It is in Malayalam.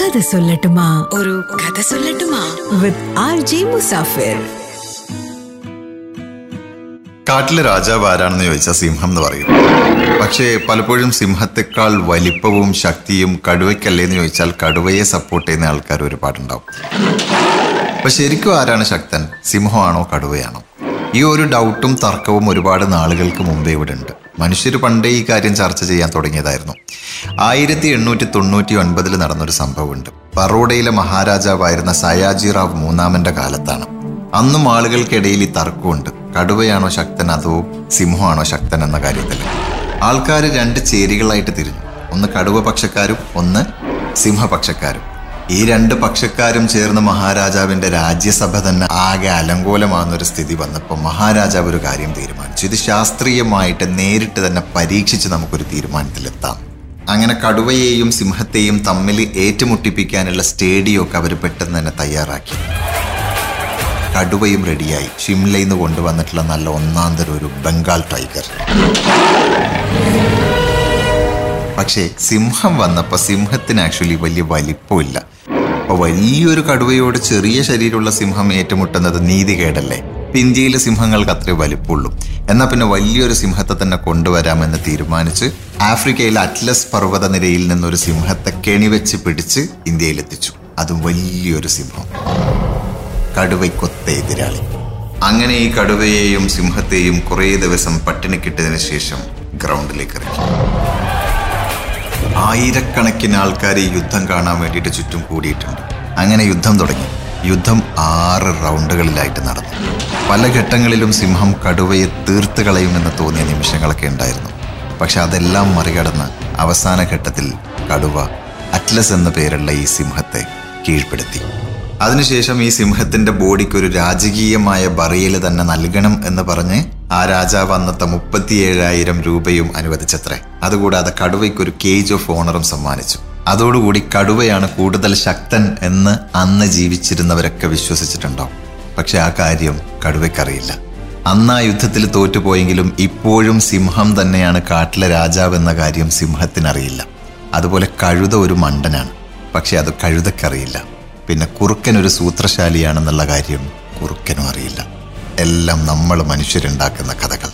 കഥ സൊല്ലട്ടുമാ. ഒരു കഥ സൊല്ലട്ടുമാ. With R J Musafir. കാട്ടിലെ രാജാവ് ആരാണെന്ന് ചോദിച്ചാൽ സിംഹം എന്ന് പറയും. പക്ഷേ പലപ്പോഴും സിംഹത്തെക്കാൾ വലിപ്പവും ശക്തിയും കടുവയ്ക്കല്ലേ എന്ന് ചോദിച്ചാൽ കടുവയെ സപ്പോർട്ട് ചെയ്യുന്ന ആൾക്കാർ ഒരുപാടുണ്ടാവും. അപ്പൊ ശരിക്കും ആരാണ് ശക്തൻ? സിംഹമാണോ കടുവയാണോ? ഈ ഒരു ഡൗട്ടും തർക്കവും ഒരുപാട് നാളുകൾക്ക് മുമ്പേ ഇവിടെ ഉണ്ട്. മനുഷ്യർ പണ്ടേ ഈ കാര്യം ചർച്ച ചെയ്യാൻ തുടങ്ങിയതായിരുന്നു. ആയിരത്തി എണ്ണൂറ്റി തൊണ്ണൂറ്റി ഒൻപതിൽ നടന്നൊരു സംഭവമുണ്ട്. ബറോഡയിലെ മഹാരാജാവായിരുന്ന സയാജി റാവ് മൂന്നാമന്റെ കാലത്താണ്. അന്നും ആളുകൾക്കിടയിൽ ഈ തർക്കമുണ്ട്. കടുവയാണോ ശക്തൻ അതോ സിംഹമാണോ ശക്തൻ എന്ന കാര്യത്തിൽ. ആൾക്കാർ രണ്ട് ചേരികളായിട്ട് തിരിഞ്ഞു. ഒന്ന് കടുവ പക്ഷക്കാരും ഒന്ന് സിംഹപക്ഷക്കാരും. ഈ രണ്ട് പക്ഷക്കാരും ചേർന്ന് മഹാരാജാവിന്റെ രാജ്യസഭ തന്നെ ആകെ അലങ്കോലമാകുന്ന ഒരു സ്ഥിതി വന്നപ്പോൾ മഹാരാജാവ് ഒരു കാര്യം തീരുമാനിച്ചു. ഇത് ശാസ്ത്രീയമായിട്ട് നേരിട്ട് തന്നെ പരീക്ഷിച്ച് നമുക്കൊരു തീരുമാനത്തിലെത്താം. അങ്ങനെ കടുവയെയും സിംഹത്തെയും തമ്മിൽ ഏറ്റുമുട്ടിപ്പിക്കാനുള്ള സ്റ്റേഡിയം ഒക്കെ അവർ പെട്ടെന്ന് തന്നെ തയ്യാറാക്കി. കടുവയും റെഡിയായി. ഷിംലയിൽ നിന്ന് കൊണ്ടുവന്നിട്ടുള്ള നല്ല ഒന്നാന്തരം ഒരു ബംഗാൾ ടൈഗർ. പക്ഷേ സിംഹം വന്നപ്പോൾ സിംഹത്തിന് ആക്ച്വലി വലിയ വലിപ്പമില്ല. അപ്പോൾ വലിയൊരു കടുവയോട് ചെറിയ ശരീരമുള്ള സിംഹം ഏറ്റുമുട്ടുന്നത് നീതികേടല്ലേ? ഇന്ത്യയിലെ സിംഹങ്ങൾക്ക് അത്രേ വലിപ്പമുള്ളൂ എന്നാൽ പിന്നെ വലിയൊരു സിംഹത്തെ തന്നെ കൊണ്ടുവരാമെന്ന് തീരുമാനിച്ച് ആഫ്രിക്കയിലെ അറ്റ്ലസ് പർവത നിരയിൽ നിന്നൊരു സിംഹത്തെ കെണിവെച്ച് പിടിച്ച് ഇന്ത്യയിലെത്തിച്ചു. അതും വലിയൊരു സിംഹം. കടുവയ്ക്കൊത്ത എതിരാളി. അങ്ങനെ ഈ കടുവയെയും സിംഹത്തെയും കുറേ ദിവസം പട്ടിണിക്കിട്ടതിന് ശേഷം ഗ്രൗണ്ടിലേക്ക് ഇറക്കി ആയിരക്കണക്കിന് ആൾക്കാർ ഈ യുദ്ധം കാണാൻ വേണ്ടിയിട്ട് ചുറ്റും കൂടിയിട്ടുണ്ട്. അങ്ങനെ യുദ്ധം തുടങ്ങി. യുദ്ധം ആറ് റൗണ്ടുകളിലായിട്ട് നടന്നു. പല ഘട്ടങ്ങളിലും സിംഹം കടുവയെ തീർത്ത് കളയുമെന്ന് തോന്നിയ നിമിഷങ്ങളൊക്കെ ഉണ്ടായിരുന്നു. പക്ഷെ അതെല്ലാം മറികടന്ന് അവസാന ഘട്ടത്തിൽ കടുവ അറ്റ്ലസ് എന്ന പേരുള്ള ഈ സിംഹത്തെ കീഴ്പ്പെടുത്തി. അതിനുശേഷം ഈ സിംഹത്തിന്റെ ബോഡിക്ക് ഒരു രാജകീയമായ ബറിയൽ തന്നെ നൽകണം എന്ന് പറഞ്ഞ് ആ രാജാവ് അന്നത്തെ മുപ്പത്തിയേഴായിരം രൂപയും അനുവദിച്ചത്രേ. അതുകൂടാതെ കടുവയ്ക്ക് ഒരു കേജ് ഓഫ് ഓണറും സമ്മാനിച്ചു. അതോടുകൂടി കടുവയാണ് കൂടുതൽ ശക്തൻ എന്ന് അന്ന് ജീവിച്ചിരുന്നവരൊക്കെ വിശ്വസിച്ചിട്ടുണ്ടാവും പക്ഷെ ആ കാര്യം കടുവയ്ക്കറിയില്ല. അന്ന് ആ യുദ്ധത്തിൽ തോറ്റുപോയെങ്കിലും ഇപ്പോഴും സിംഹം തന്നെയാണ് കാട്ടിലെ രാജാവ് എന്ന കാര്യം സിംഹത്തിനറിയില്ല. അതുപോലെ കഴുത ഒരു മണ്ടനാണ്. പക്ഷെ അത് കഴുതക്കറിയില്ല പിന്നെ കുറുക്കൻ ഒരു സൂത്രശാലിയാണെന്നുള്ള കാര്യം കുറുക്കനും അറിയില്ല. എല്ലാം നമ്മൾ മനുഷ്യരുണ്ടാക്കുന്ന കഥകൾ.